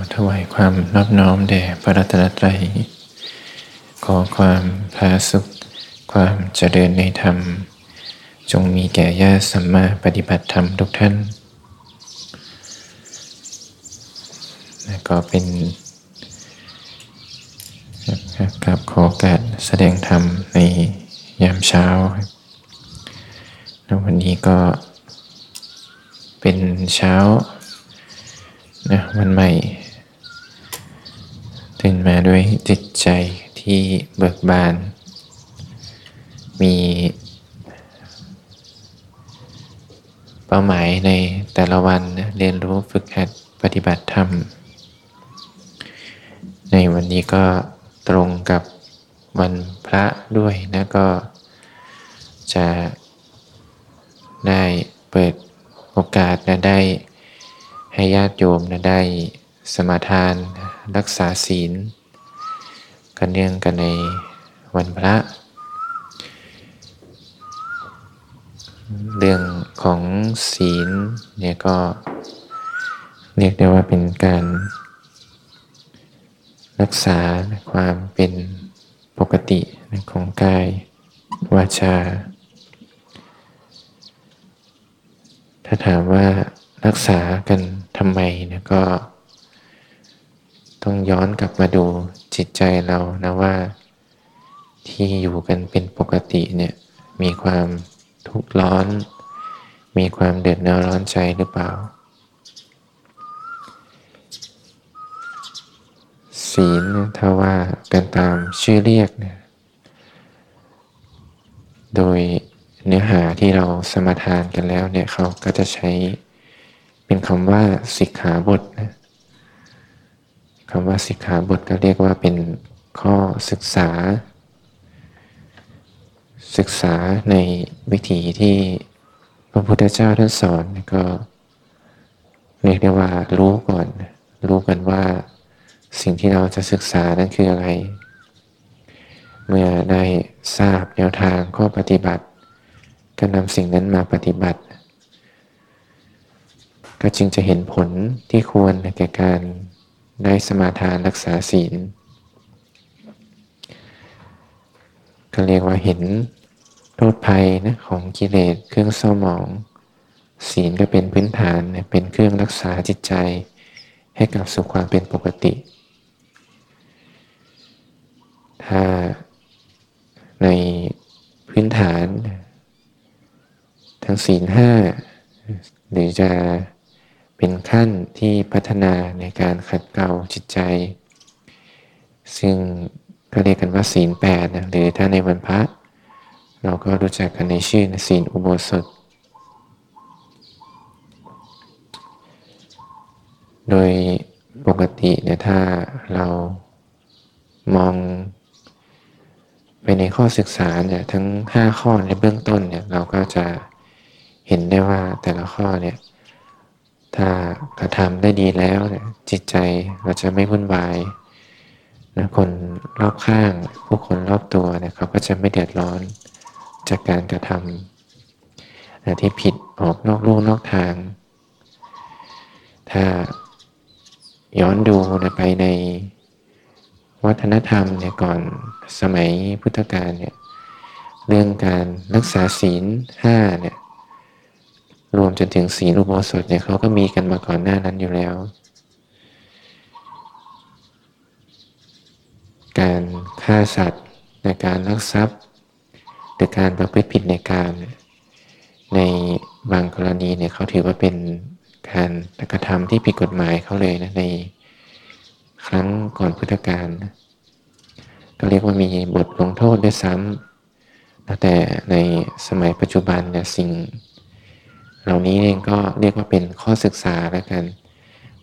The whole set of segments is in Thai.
อถวายความนอบน้อมแด่พระรัตนตรัย ขอความพาสุข ความเจริญในธรรม จงมีแก่ญาติสัมมาปฏิบัติธรรมทุกท่านและก็เป็นกับขอการแสดงธรรมในยามเช้าแล้ววันนี้ก็เป็นเช้านะวันใหม่ ตื่นมาด้วยจิตใจที่เบิกบาน มีเป้าหมายในแต่ละวันเรียนรู้ฝึกหัดปฏิบัติธรรม ในวันนี้ก็ตรงกับวันพระด้วยนะก็จะได้เปิดโอกาสนะได้ให้ญาติโยมนะได้สมาทาน รักษาศีล กันเนื่องกันในวันพระ เรื่องของศีลเนี่ยก็เรียกได้ว่าเป็นการรักษาความเป็นปกติของกายวาจา ถ้าถามว่ารักษากันทำไมเนี่ยก็ ต้องย้อนกลับมาดูจิตใจเรานะว่า ที่อยู่กันเป็นปกติเนี่ยมีความทุกข์ร้อน มีความเดือดร้อนใจหรือเปล่า ศีลถ้าว่ากันตามชื่อเรียกเนี่ยโดยเนื้อหาที่เราสมทานกันแล้วเนี่ยเขาก็จะใช้เป็นคำว่าสิกขาบทนะ คำว่าสิกขาบทก็เรียกว่าเป็นข้อศึกษา ศึกษาในวิถีที่พระพุทธเจ้าท่านสอนก็เรียกได้ว่ารู้ก่อน รู้กันว่าสิ่งที่เราจะศึกษานั้นคืออะไร เมื่อได้ทราบแนวทางข้อปฏิบัติ ก็นำสิ่งนั้นมาปฏิบัติ ก็จึงจะเห็นผลที่ควรแก่การ ได้สมาทานรักษาศีล ก็เรียกว่าเห็นโทษภัยนะของกิเลสเครื่องเศร้าหมอง ศีลก็เป็นพื้นฐานเป็นเครื่องรักษาจิตใจ ให้กลับสู่ความเป็นปกติ ถ้าในพื้นฐาน ทั้งศีลห้าหรือจะ เป็นขั้นที่พัฒนาในการขัดเกลาจิตใจ ซึ่งก็เรียกกันว่าศีลแปดนะหรือถ้าในวันพระเราก็รู้จักกันในชื่อศีลอุโบสถ โดยปกติเนี่ยถ้าเรามองไปในข้อศึกษาเนี่ยทั้ง 5 ข้อในเบื้องต้นเนี่ยเราก็จะเห็นได้ว่าแต่ละข้อเนี่ย ถ้ากระทำได้ดีแล้วจิตใจเราจะไม่วุ่นวายนะคนรอบข้างผู้คนรอบตัวเนี่ยเขาก็จะไม่เดือดร้อนจากการกระทำนะที่ผิดออกนอกลู่นอกทาง ถ้าย้อนดูนะไปในวัฒนธรรมเนี่ยก่อนสมัยพุทธกาลเนี่ยเรื่องการรักษาศีลห้าเนี่ย รวมจนถึงศีลอุโบสถเนี่ยเขาก็มีกันมาก่อนหน้านั้นอยู่แล้ว การฆ่าสัตว์ในการลักทรัพย์หรือการประพฤติผิดในการในบางกรณีเนี่ยเขาถือว่าเป็นการกระทำที่ผิดกฎหมายเขาเลยนะในครั้งก่อนพุทธกาลก็เรียกว่ามีบทลงโทษด้วยซ้ำแต่ในสมัยปัจจุบันเนี่ยสิ่ง เหล่านี้เองก็เรียกว่าเป็นข้อศึกษาแล้วกัน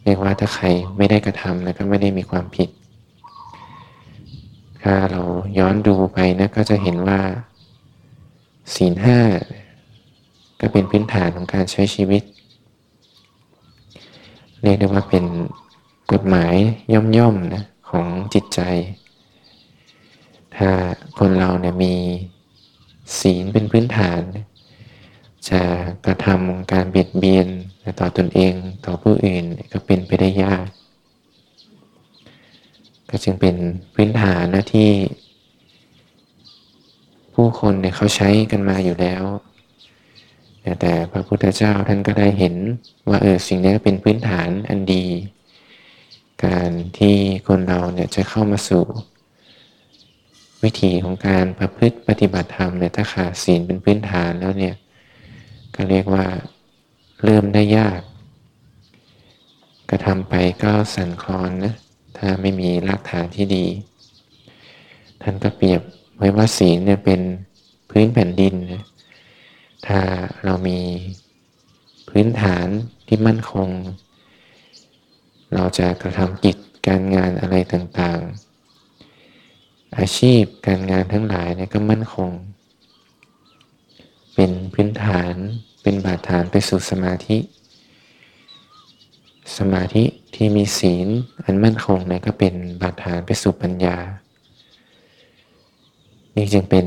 เรียกว่าถ้าใครไม่ได้กระทำแล้วก็ไม่ได้มีความผิด ถ้าเราย้อนดูไปนะก็จะเห็นว่าศีลห้าก็เป็นพื้นฐานของการใช้ชีวิต เรียกได้ว่าเป็นกฎหมายย่อมๆนะของจิตใจ ถ้าคนเราเนี่ยมีศีลเป็นพื้นฐาน จะกระทำการเบียดเบียนต่อตนเองต่อผู้อื่นก็เป็นไปได้ยาก ก็จึงเป็นพื้นฐานนะที่ ผู้คนเนี่ยเขาใช้กันมาอยู่แล้ว แต่พระพุทธเจ้าท่านก็ได้เห็นว่าเออสิ่งนี้เป็นพื้นฐานอันดี การที่คนเราเนี่ยจะเข้ามาสู่วิธีของการประพฤติปฏิบัติธรรมเนี่ยถ้าขาดศีลเป็นพื้นฐานแล้วเนี่ย ก็เรียกว่าเริ่มได้ยากกระทำไปก็สั่นคลอนนะ ถ้าไม่มีรากฐานที่ดี ท่านก็เปรียบไว้ว่าศีลเนี่ยเป็นพื้นแผ่นดินนะ ถ้าเรามีพื้นฐานที่มั่นคง เราจะกระทำกิจการงานอะไรต่างๆ อาชีพการงานทั้งหลายเนี่ยก็มั่นคง เป็นพื้นฐานเป็นบาดฐานไปสู่สมาธิ สมาธิที่มีศีลอันมั่นคงเนี่ยก็เป็นบาดฐานไปสู่ปัญญา นี่จึงเป็น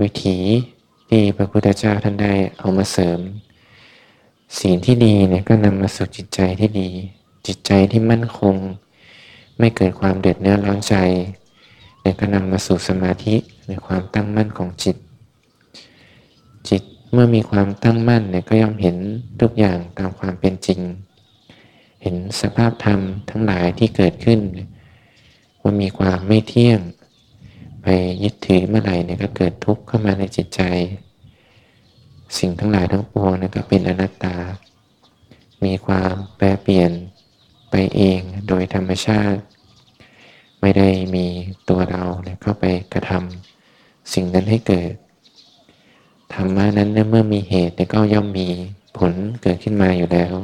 วิถีที่พระพุทธเจ้าท่านได้เอามาเสริม ศีลที่ดีเนี่ยก็นำมาสู่จิตใจที่ดี จิตใจที่มั่นคง ไม่เกิดความเดือดเนื้อร้อนใจเนี่ยก็นำมาสู่สมาธิในความตั้งมั่นของจิต เมื่อมีความตั้งมั่นเนี่ยก็ย่อมเห็นทุกอย่างตามความเป็นจริง เห็นสภาพธรรมทั้งหลายที่เกิดขึ้นว่ามีความไม่เที่ยง ไปยึดถือเมื่อไหร่เนี่ยก็เกิดทุกข์เข้ามาในจิตใจ สิ่งทั้งหลายทั้งปวงเนี่ยก็เป็นอนัตตา มีความแปรเปลี่ยนไปเองโดยธรรมชาติ ไม่ได้มีตัวเราเนี่ยเข้าไปกระทำสิ่งนั้นให้เกิด ธรรมะนั้นเมื่อมีเหตุก็ย่อมมีผลเกิดขึ้นมาอยู่แล้ว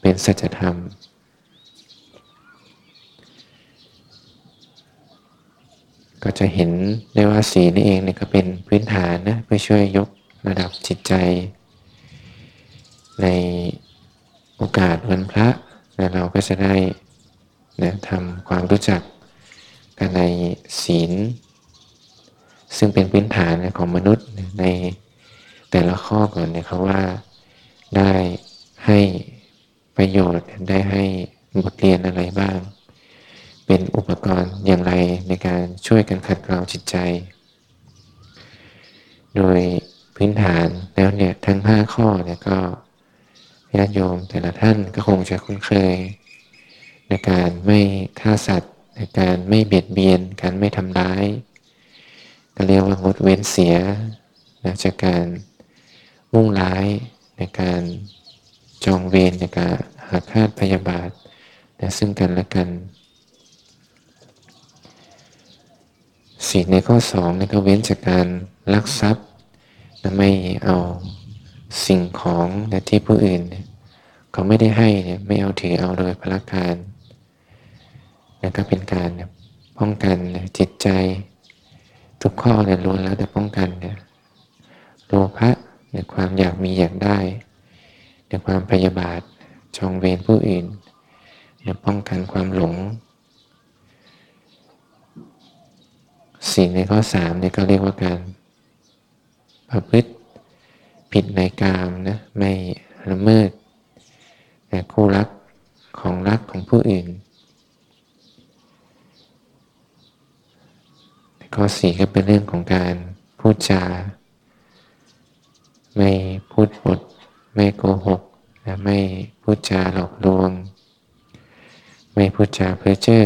เป็นสัจธรรม ก็จะเห็นได้ว่าสีนี่เองเนี่ยก็เป็นพื้นฐานนะเพื่อช่วยยกระดับจิตใจ ในโอกาสวันพระและเราก็จะได้นะทำความรู้จักกันในศีล ซึ่งเป็นพื้นฐานของมนุษย์ในแต่ละข้อก่อนเนี่ยเขาว่าได้ให้ประโยชน์ได้ให้บทเรียนอะไรบ้าง เป็นอุปกรณ์อย่างไรในการช่วยกันขัดเกลาจิตใจ โดยพื้นฐานแล้วเนี่ยทั้ง 5 ข้อเนี่ยก็ญาติโยมแต่ละท่านก็คงจะคุ้นเคย ในการไม่ฆ่าสัตว์ ในการไม่เบียดเบียน การไม่ทำร้าย ก็เรียกว่างดเว้นเสียนะจากการมุ่งร้ายในการจองเวรในการหาคาดพยาบาทนะซึ่งกันและกันสิ่ในข้อสองนี่ก็เว้นจากการลักทรัพย์นะไม่เอาสิ่งของนะที่ผู้อื่นเขาไม่ได้ให้เนี่ยไม่เอาถือเอาโดยพละการนะก็เป็นการป้องกันจิตใจ ทุกข้อเนี่ยล้วนแล้วแต่ป้องกันเนี่ยโลภะเนี่ยความอยากมีอยากได้ในความพยาบาทจองเวรผู้อื่นเนี่ยป้องกันความหลงสิ่งในข้อสามเนี่ยก็เรียกว่าการประพฤติผิดในกามนะไม่ละเมิดแต่คู่รักของรักของผู้อื่น ข้อสี่ก็เป็นเรื่องของการพูดจา ไม่พูดปด ไม่โกหกนะไม่พูดจาหลอกลวง ไม่พูดจาเพ้อเจ้อ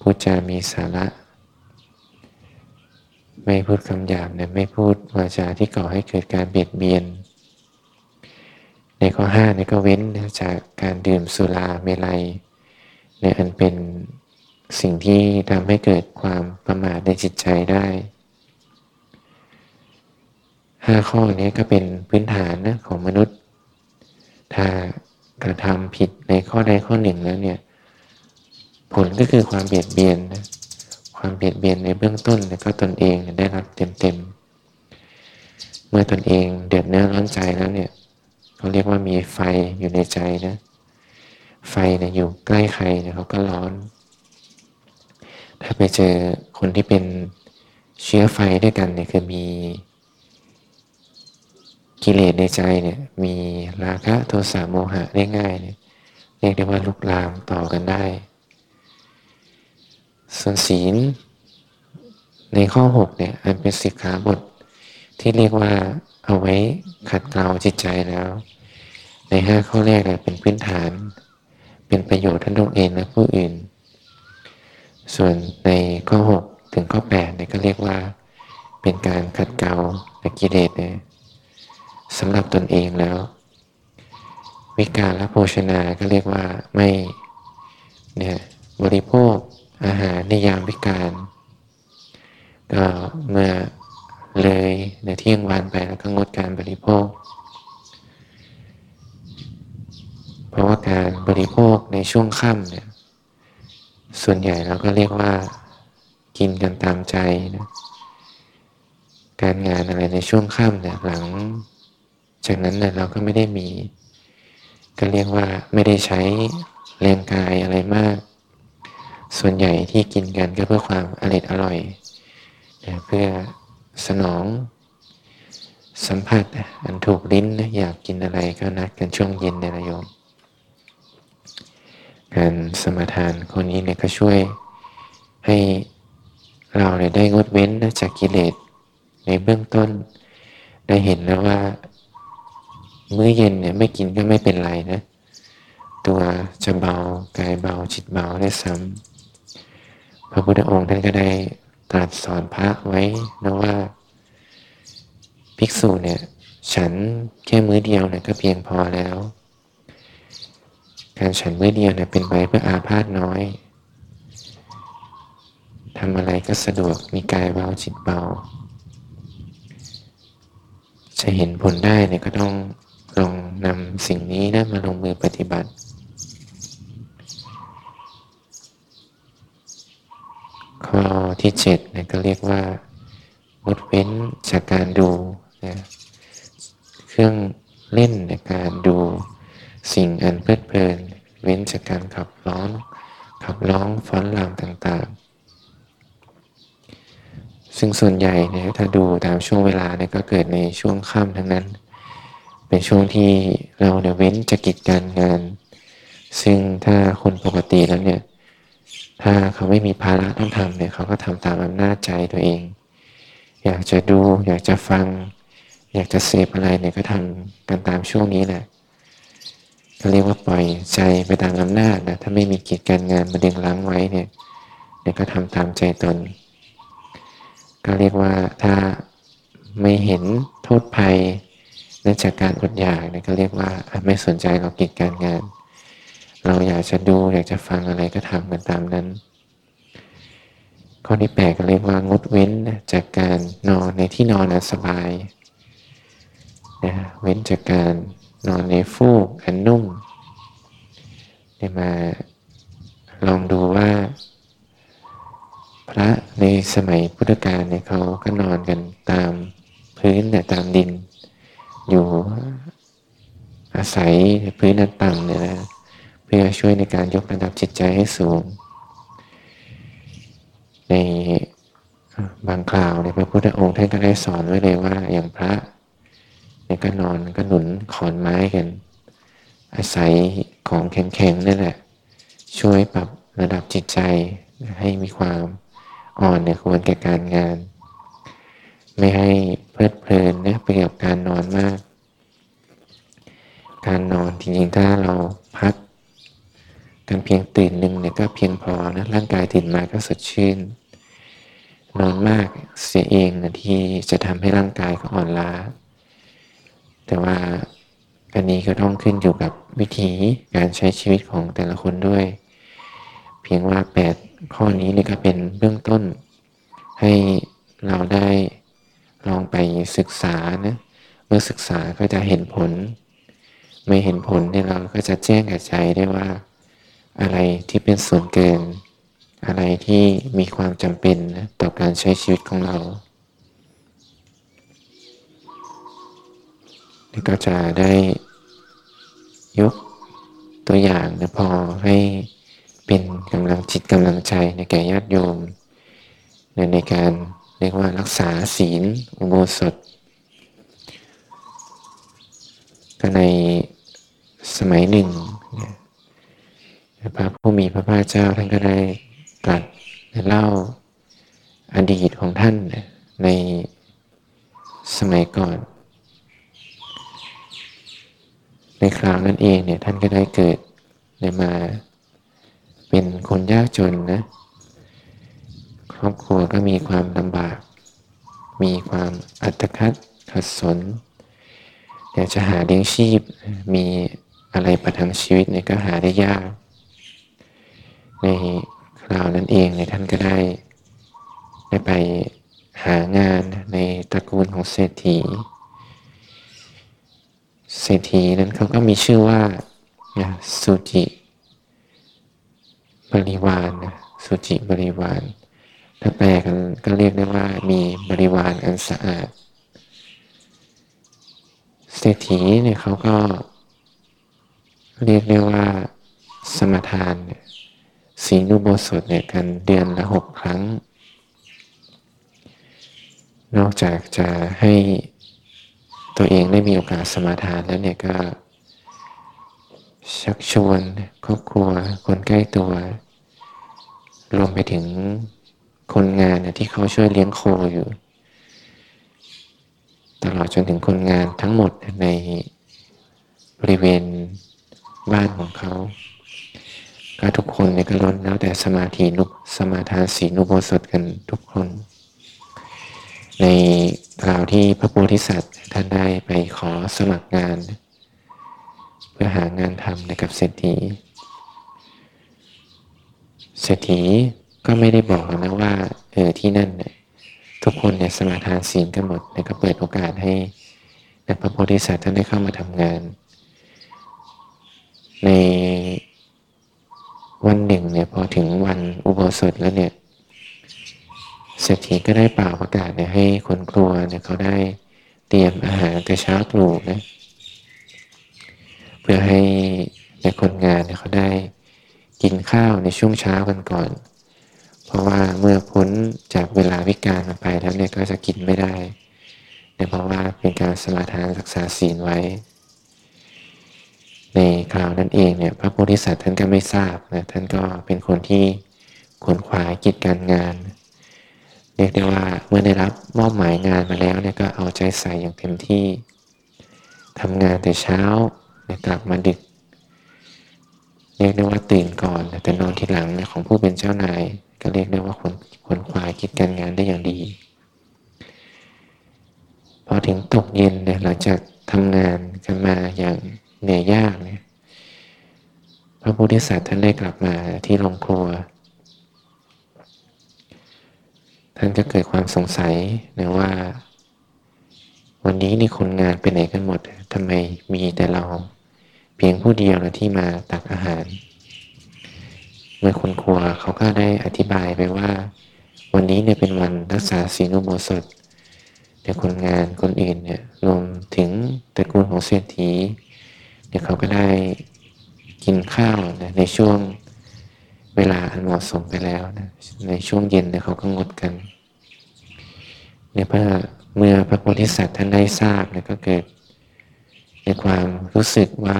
พูดจามีสาระ ไม่พูดคำหยาบเนี่ยไม่พูดวาจาที่ก่อให้เกิดการเบียดเบียน ในข้อห้านี่ก็เว้นจากการดื่มสุราเมลัยในอันเป็น สิ่งที่ทำให้เกิดความประมาทในจิตใจได้ห้าข้อนี้ก็เป็นพื้นฐานนะของมนุษย์ ถ้ากระทำผิดในข้อใดข้อหนึ่งแล้วเนี่ย ผลก็คือความเบียดเบียนนะความเบียดเบียนในเบื้องต้นแล้วก็ตนเองได้รับเต็มๆ เมื่อตนเองเดือดเนื้อร้อนใจแล้วเนี่ยเขาเรียกว่ามีไฟอยู่ในใจนะ ไฟเนี่ยอยู่ใกล้ใครเนี่ยเขาก็ร้อน ถ้าไปเจอคนที่เป็นเชื้อไฟด้วยกันเนี่ยคือมีกิเลสในใจเนี่ยมีราคะโทสะโมหะได้ง่ายเนี่ยเรียกได้ว่าลุกลามต่อกันได้ ส่วนศีลในข้อ 6 เนี่ยอันเป็นสิกขาบทที่เรียกว่าเอาไว้ขัดเกลาจิตใจแล้ว ในห้าข้อแรกเป็นพื้นฐาน เป็นประโยชน์ทั้งตนเองและผู้อื่น ส่วนในข้อ 6 ถึงข้อ8เนี่ยก็เรียกว่า เป็นการขัดเกลากิเลสเนี่ยสำหรับตนเองแล้ว วิการและโภชนาก็เรียกว่าไม่เนี่ยบริโภคอาหารในยามวิการ ก็เมื่อเลยในเที่ยงวันไปแล้วก็งดการบริโภค เพราะว่าการบริโภคในช่วงค่ำเนี่ย ส่วนใหญ่เราก็เรียกว่า กินกันตามใจนะการงานอะไรในช่วงค่ำเนี่ยหลัง จากนั้นเนี่ยเราก็ไม่ได้มี ก็เรียกว่าไม่ได้ใช้แรงกายอะไรมาก ส่วนใหญ่ที่กินกันก็เพื่อความอร่อยอร่อยเพื่อสนอง สัมผัสอันถูกลิ้นนะอยากกินอะไรก็นัดกันช่วงเย็นในระยม การสมาทานคนนี้เนี่ยก็ช่วยให้เราเนี่ยได้งดเว้นจากกิเลสในเบื้องต้น ได้เห็นแล้วว่ามื้อเย็นเนี่ยไม่กินก็ไม่เป็นไรนะ ตัวจะเบากายเบาจิตเบาได้ซ้ำพระพุทธองค์ท่านก็ได้ตรัสสอนพระไว้นะว่า ภิกษุเนี่ย ฉันแค่มื้อเดียวเนี่ยก็เพียงพอแล้ว การฉันมื้อเดียวเนี่ยเป็นไปเพื่ออาพาธน้อยทำอะไรก็สะดวกมีกายเบาจิตเบา จะเห็นผลได้เนี่ยก็ต้องลองนำสิ่งนี้นะมาลงมือปฏิบัติ ข้อที่7นะก็เรียกว่างดเว้นจากการดูนะเครื่องเล่นในการดูสิ่งอันเพลิดเพลิน เว้นจากการขับร้องขับร้องฟ้อนรำต่างๆ ซึ่งส่วนใหญ่เนี่ยถ้าดูตามช่วงเวลาเนี่ยก็เกิดในช่วงค่ำทั้งนั้น เป็นช่วงที่เราเนี่ยเว้นจากกิจการงาน ซึ่งถ้าคนปกติแล้วเนี่ยถ้าเขาไม่มีภาระต้องทำเนี่ยเขาก็ทำตามอำนาจใจตัวเอง อยากจะดูอยากจะฟัง อยากจะเสพอะไรเนี่ยก็ทำกันตามช่วงนี้แหละ ก็เรียกว่าปล่อยใจไปตามอำนาจนะถ้าไม่มีกิจการงานมาเดึงล้างไว้เนี่ยเนี่ยก็ทำตามใจตน ก็เรียกว่าถ้าไม่เห็นโทษภัยเนื่องจากการอดอยากเนี่ยก็เรียกว่าไม่สนใจเรากิจการงาน เราอยากจะดูอยากจะฟังอะไรก็ทำกันตามนั้น ข้อที่แปดก็เรียกว่างดเว้นจากการนอนในที่นอนอันสบายนะเว้นจากการ นอนในฟูกอันนุ่มได้มาลองดูว่า พระในสมัยพุทธกาลเนี่ยเขาก็นอนกันตามพื้นเนี่ยตามดิน อยู่อาศัยพื้นนั้นต่ำเนี่ยนะเพื่อช่วยในการยกระดับจิตใจให้สูง ในบางคราวในพระพุทธองค์ท่านก็ได้สอนไว้เลยว่าอย่างพระ เนี่ยก็นอนก็หนุนขอนไม้กัน อาศัยของแข็งๆนั่นแหละ ช่วยปรับระดับจิตใจให้มีความอ่อนในควรแก่การงาน ไม่ให้เพลิดเพลินนี่ไปกับการนอนมาก การนอนจริงๆถ้าเราพักการเพียงตื่นหนึ่งเนี่ยก็เพียงพอนะร่างกายตื่นมาก็สดชื่น นอนมากเสียเองนะที่จะทำให้ร่างกายก็อ่อนล้า แต่ว่าอันนี้ก็ต้องขึ้นอยู่กับวิธีการใช้ชีวิตของแต่ละคนด้วย เพียงว่า 8 ข้อนี้นี่ก็เป็นเบื้องต้น ให้เราได้ลองไปศึกษานะเมื่อศึกษาก็จะเห็นผล ไม่เห็นผลเนี่ยเราก็จะแจ้งกับใจได้ว่า อะไรที่เป็นส่วนเกิน อะไรที่มีความจำเป็นนะต่อการใช้ชีวิตของเรานี่ ก็จะได้ยกตัวอย่างนะพอให้เป็นกำลังจิตกำลังใจในแก่ญาติโยม ในการเรียกว่ารักษาศีลอุโบสถก็ในสมัยหนึ่งพระผู้มีพระภาคเจ้าท่านก็ได้ตรัสเล่าอดีตของท่านในสมัยก่อน ในคราวนั้นเองเนี่ยท่านก็ได้เกิดได้มา เป็นคนยากจนนะ ครอบครัวก็มีความลำบาก มีความอัตคัดขัดสนอยากจะหาเลี้ยงชีพมีอะไรประทังชีวิตเนี่ยก็หาได้ยาก ในคราวนั้นเองเนี่ยท่านก็ได้ได้ไปหางานในตระกูลของเศรษฐี เศรษฐีนั้นเขาก็มีชื่อว่าสุจิบริวารนะสุจิบริวาร ถ้าแปลกันก็เรียกได้ว่ามีบริวารอันสะอาด เศรษฐีเนี่ยเขาก็ เรียกได้ว่าสมทานสีนุโบสถเนี่ยกันเดือนละหกครั้ง นอกจากจะให้ ตัวเองได้มีโอกาสสมาทานแล้วเนี่ยก็ ชักชวนครอบครัวคนใกล้ตัว รวมไปถึงคนงานที่เขาช่วยเลี้ยงโคอยู่ ตลอดจนถึงคนงานทั้งหมดในบริเวณบ้านของเขาก็ทุกคนเนี่ยก็ล้นแล้วแต่สมาธินุสมาทานสีนุโบสถกันทุกคน ในคราวที่พระโพธิสัตว์ท่านได้ไปขอสมัครงาน เพื่อหางานทำในกับเศรษฐีเศรษฐีก็ไม่ได้บอกนะว่าเออที่นั่นเนี่ยทุกคนเนี่ยสมาทานศีลกันหมดแล้วก็เปิดโอกาสให้พระโพธิสัตว์ท่านได้เข้ามาทำงาน ในวันหนึ่งเนี่ยพอถึงวันอุโบสถแล้วเนี่ย เศรษฐีก็ได้เป่าประกาศเนี่ยให้คนครัวเนี่ยเขาได้เตรียมอาหารแต่เช้าตรู่นะเพื่อให้ในคนงานเนี่ยเขาได้กินข้าวในช่วงเช้ากันก่อน เพราะว่าเมื่อพ้นจากเวลาวิกาลไปแล้วเนี่ยก็จะกินไม่ได้เนื่เพราะว่าเป็นการสมาทานรักษาศีลไว้ ในคราวนั้นเองเนี่ยพระโพธิสัตว์ท่านก็ไม่ทราบนะท่านก็เป็นคนที่ขวนขวายกิจการงาน เรียกได้ว่าเมื่อได้รับมอบหมายงานมาแล้วเนี่ยก็เอาใจใส่อย่างเต็มที่ทำงานแต่เช้ากลับมาดึก เรียกได้ว่าตื่นก่อน แต่นอนทีหลังของผู้เป็นเจ้านาย ก็เรียกได้ว่าคนคนควายคิดการงานได้อย่างดี พอถึงตกเย็นเนี่ยหลังจากทำงานกันมาอย่างเหนื่อยยากเนี่ยพระพุทธศาสนาได้กลับมาที่โรงครัว ท่านก็เกิดความสงสัยนะว่า วันนี้นี่คนงานไปไหนกันหมดทำไมมีแต่เราเพียงผู้เดียวนะที่มาตักอาหาร เมื่อคนครัวเขาก็ได้อธิบายไปว่า วันนี้เนี่ยเป็นวันรักษาศีลอุโบสถแต่คนงานคนอื่นเนี่ยรวมถึงตระกูลของเศรษฐีเนี่ยเขาก็ได้กินข้าวนะในช่วง เวลาอันเหมาะสมไปแล้วนะในช่วงเย็นเนี่ยเขาก็งดกันเนี่ยพื่อเมื่อพระโพธิสัตว์ท่านได้ทราบเนี่ยก็เกิด ในความรู้สึกว่า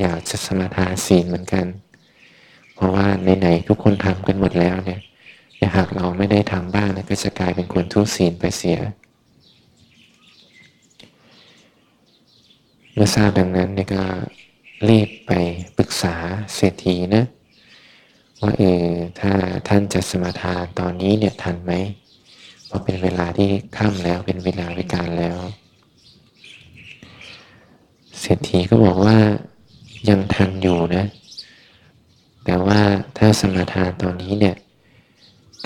อยากจะสมาทานศีลเหมือนกัน เพราะว่าไหนๆทุกคนทำกันหมดแล้วเนี่ยแต่หากเราไม่ได้ทำบ้างก็จะกลายเป็นคนทุศีลไปเสีย เมื่อทราบดังนั้นเนี่ยก็รีบไปปรึกษาเศรษฐีนะ ว่าเออถ้าท่านจะสมาทานตอนนี้เนี่ยทันไหมเพราะเป็นเวลาที่ค่ำแล้วเป็นเวลาวิการแล้ว เศรษฐีก็บอกว่ายังทันอยู่นะ แต่ว่าถ้าสมาทานตอนนี้เนี่ย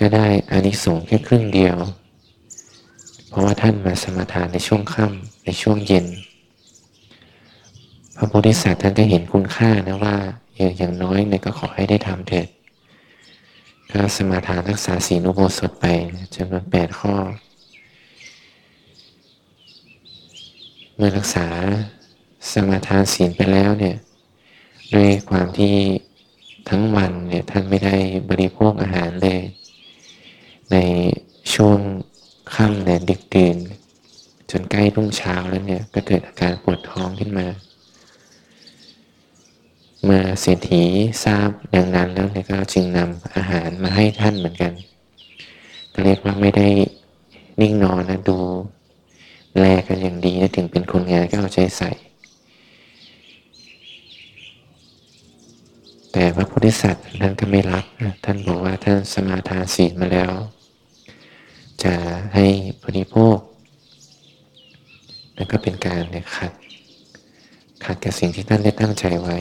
ก็ได้อานิสงส์แค่ครึ่งเดียว เพราะว่าท่านมาสมาทานในช่วงค่ำในช่วงเย็น พระโพธิสัตว์ท่านก็เห็นคุณค่านะว่าอย่างน้อยเนี่ยก็ขอให้ได้ทำเถิด ก็สมาทานรักษาศีลอุโบสถไปจำนวนแปดข้อ เมื่อรักษาสมาทานศีลไปแล้วเนี่ยด้วยความที่ทั้งวันเนี่ยท่านไม่ได้บริโภคอาหารเลย ในช่วงค่ำเนี่ยดึกดื่นจนใกล้รุ่งเช้าแล้วเนี่ยก็เกิดอาการปวดท้องขึ้นมา เมื่อเศรษฐีทราบดังนั้นแล้วเนี่ยก็จึงนำอาหารมาให้ท่านเหมือนกันก็เรียกว่าไม่ได้นิ่งนอนนะดูแลกันอย่างดีนะถึงเป็นคนงานก็เอาใจใส่ แต่พระโพธิสัตว์ท่านก็ไม่รับท่านบอกว่าท่านสมาทานศีลมาแล้ว จะให้บริโภคนั่นก็เป็นการเนี่ยขัดขัดกับสิ่งที่ท่านได้ตั้งใจไว้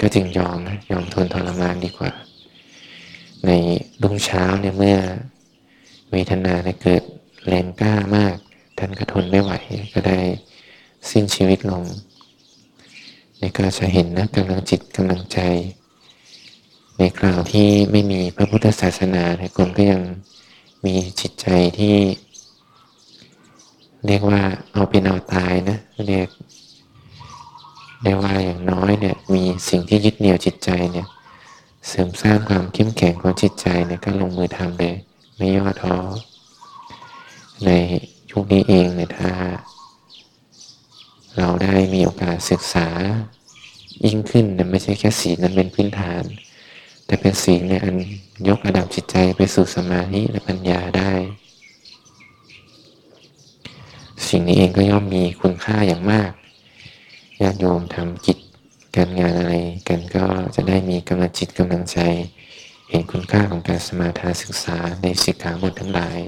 ก็จึงยอมนะยอมทนทรมานดีกว่า ในรุ่งเช้าเนี่ยเมื่อเวทนาเนี่ยเกิดแรงกล้ามาก ท่านก็ทนไม่ไหวก็ได้สิ้นชีวิตลงนี่ก็จะเห็นนะกำลังจิตกำลังใจ ในคราวที่ไม่มีพระพุทธศาสนาเนี่ยคนก็ยังมีจิตใจที่ เรียกว่าเอาเป็นเอาตายนะเรียกได้ว่าอย่างน้อย สิ่งที่ยึดเหนี่ยวจิตใจเนี่ยเสริมสร้างความเข้มแข็งของจิตใจเนี่ยก็ลงมือทำเลยไม่ย่อท้อในยุคนี้เองเนี่ยถ้า เราได้มีโอกาสศึกษายิ่งขึ้นเนี่ยไม่ใช่แค่ศีนั้นเป็นพื้นฐาน แต่เป็นศีเนี่ยอันยกระดับจิตใจไปสู่สมาธิและปัญญาได้ สิ่งนี้เองก็ย่อมมีคุณค่าอย่างมากญาติโยมทำกิจ การงานอะไรกันก็จะได้มีกำลังจิตกำลังใจ เห็นคุณค่าของการสมาทานศึกษาในสิกขาบททั้งหลาย